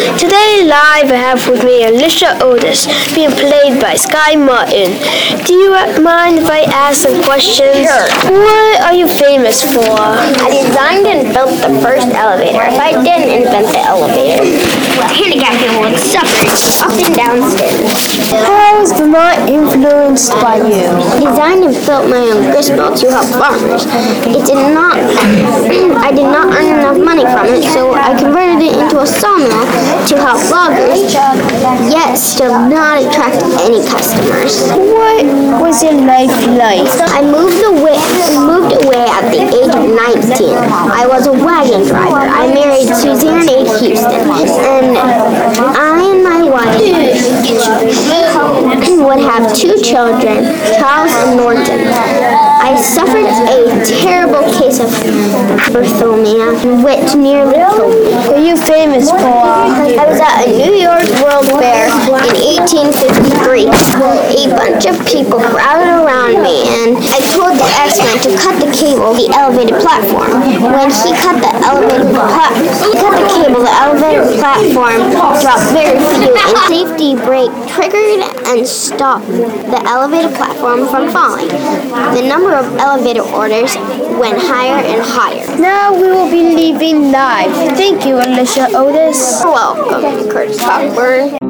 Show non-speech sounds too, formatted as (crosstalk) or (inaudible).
Today live I have with me Elisha Otis, being played by Sky Martin. Do you mind if I ask some questions? Sure. What are you famous for? I designed and built the first elevator. If I didn't invent the elevator, handicapped people would suffer up and down stairs. How is Vermont influenced by you? I designed and built my own grist mill to help farmers. It did not, (clears throat) I did not earn enough money from it, so I converted it into a sawmill to help loggers, yet still not attract any customers. What was your life like? I moved away, moved away at the age of 19. I was a wagon driver. I married Suzanne A. Houston, and I and my wife (laughs) would have two children, Charles and Norton. I suffered a terrible case of hyperthermia, which nearly killed me. Are you famous for? I was at a New York World Fair in 1853. A bunch of people crowded around me, and I told the axmen to cut the cable, the elevated platform. When he cut the elevated pla- he cut the cable, the elevated platform dropped very few, and safety brake triggered and stopped the elevated platform from falling. The number of elevator orders went higher and higher. Now we will be leaving live. Thank you, Elisha Otis. Welcome, Curtis Cockburn.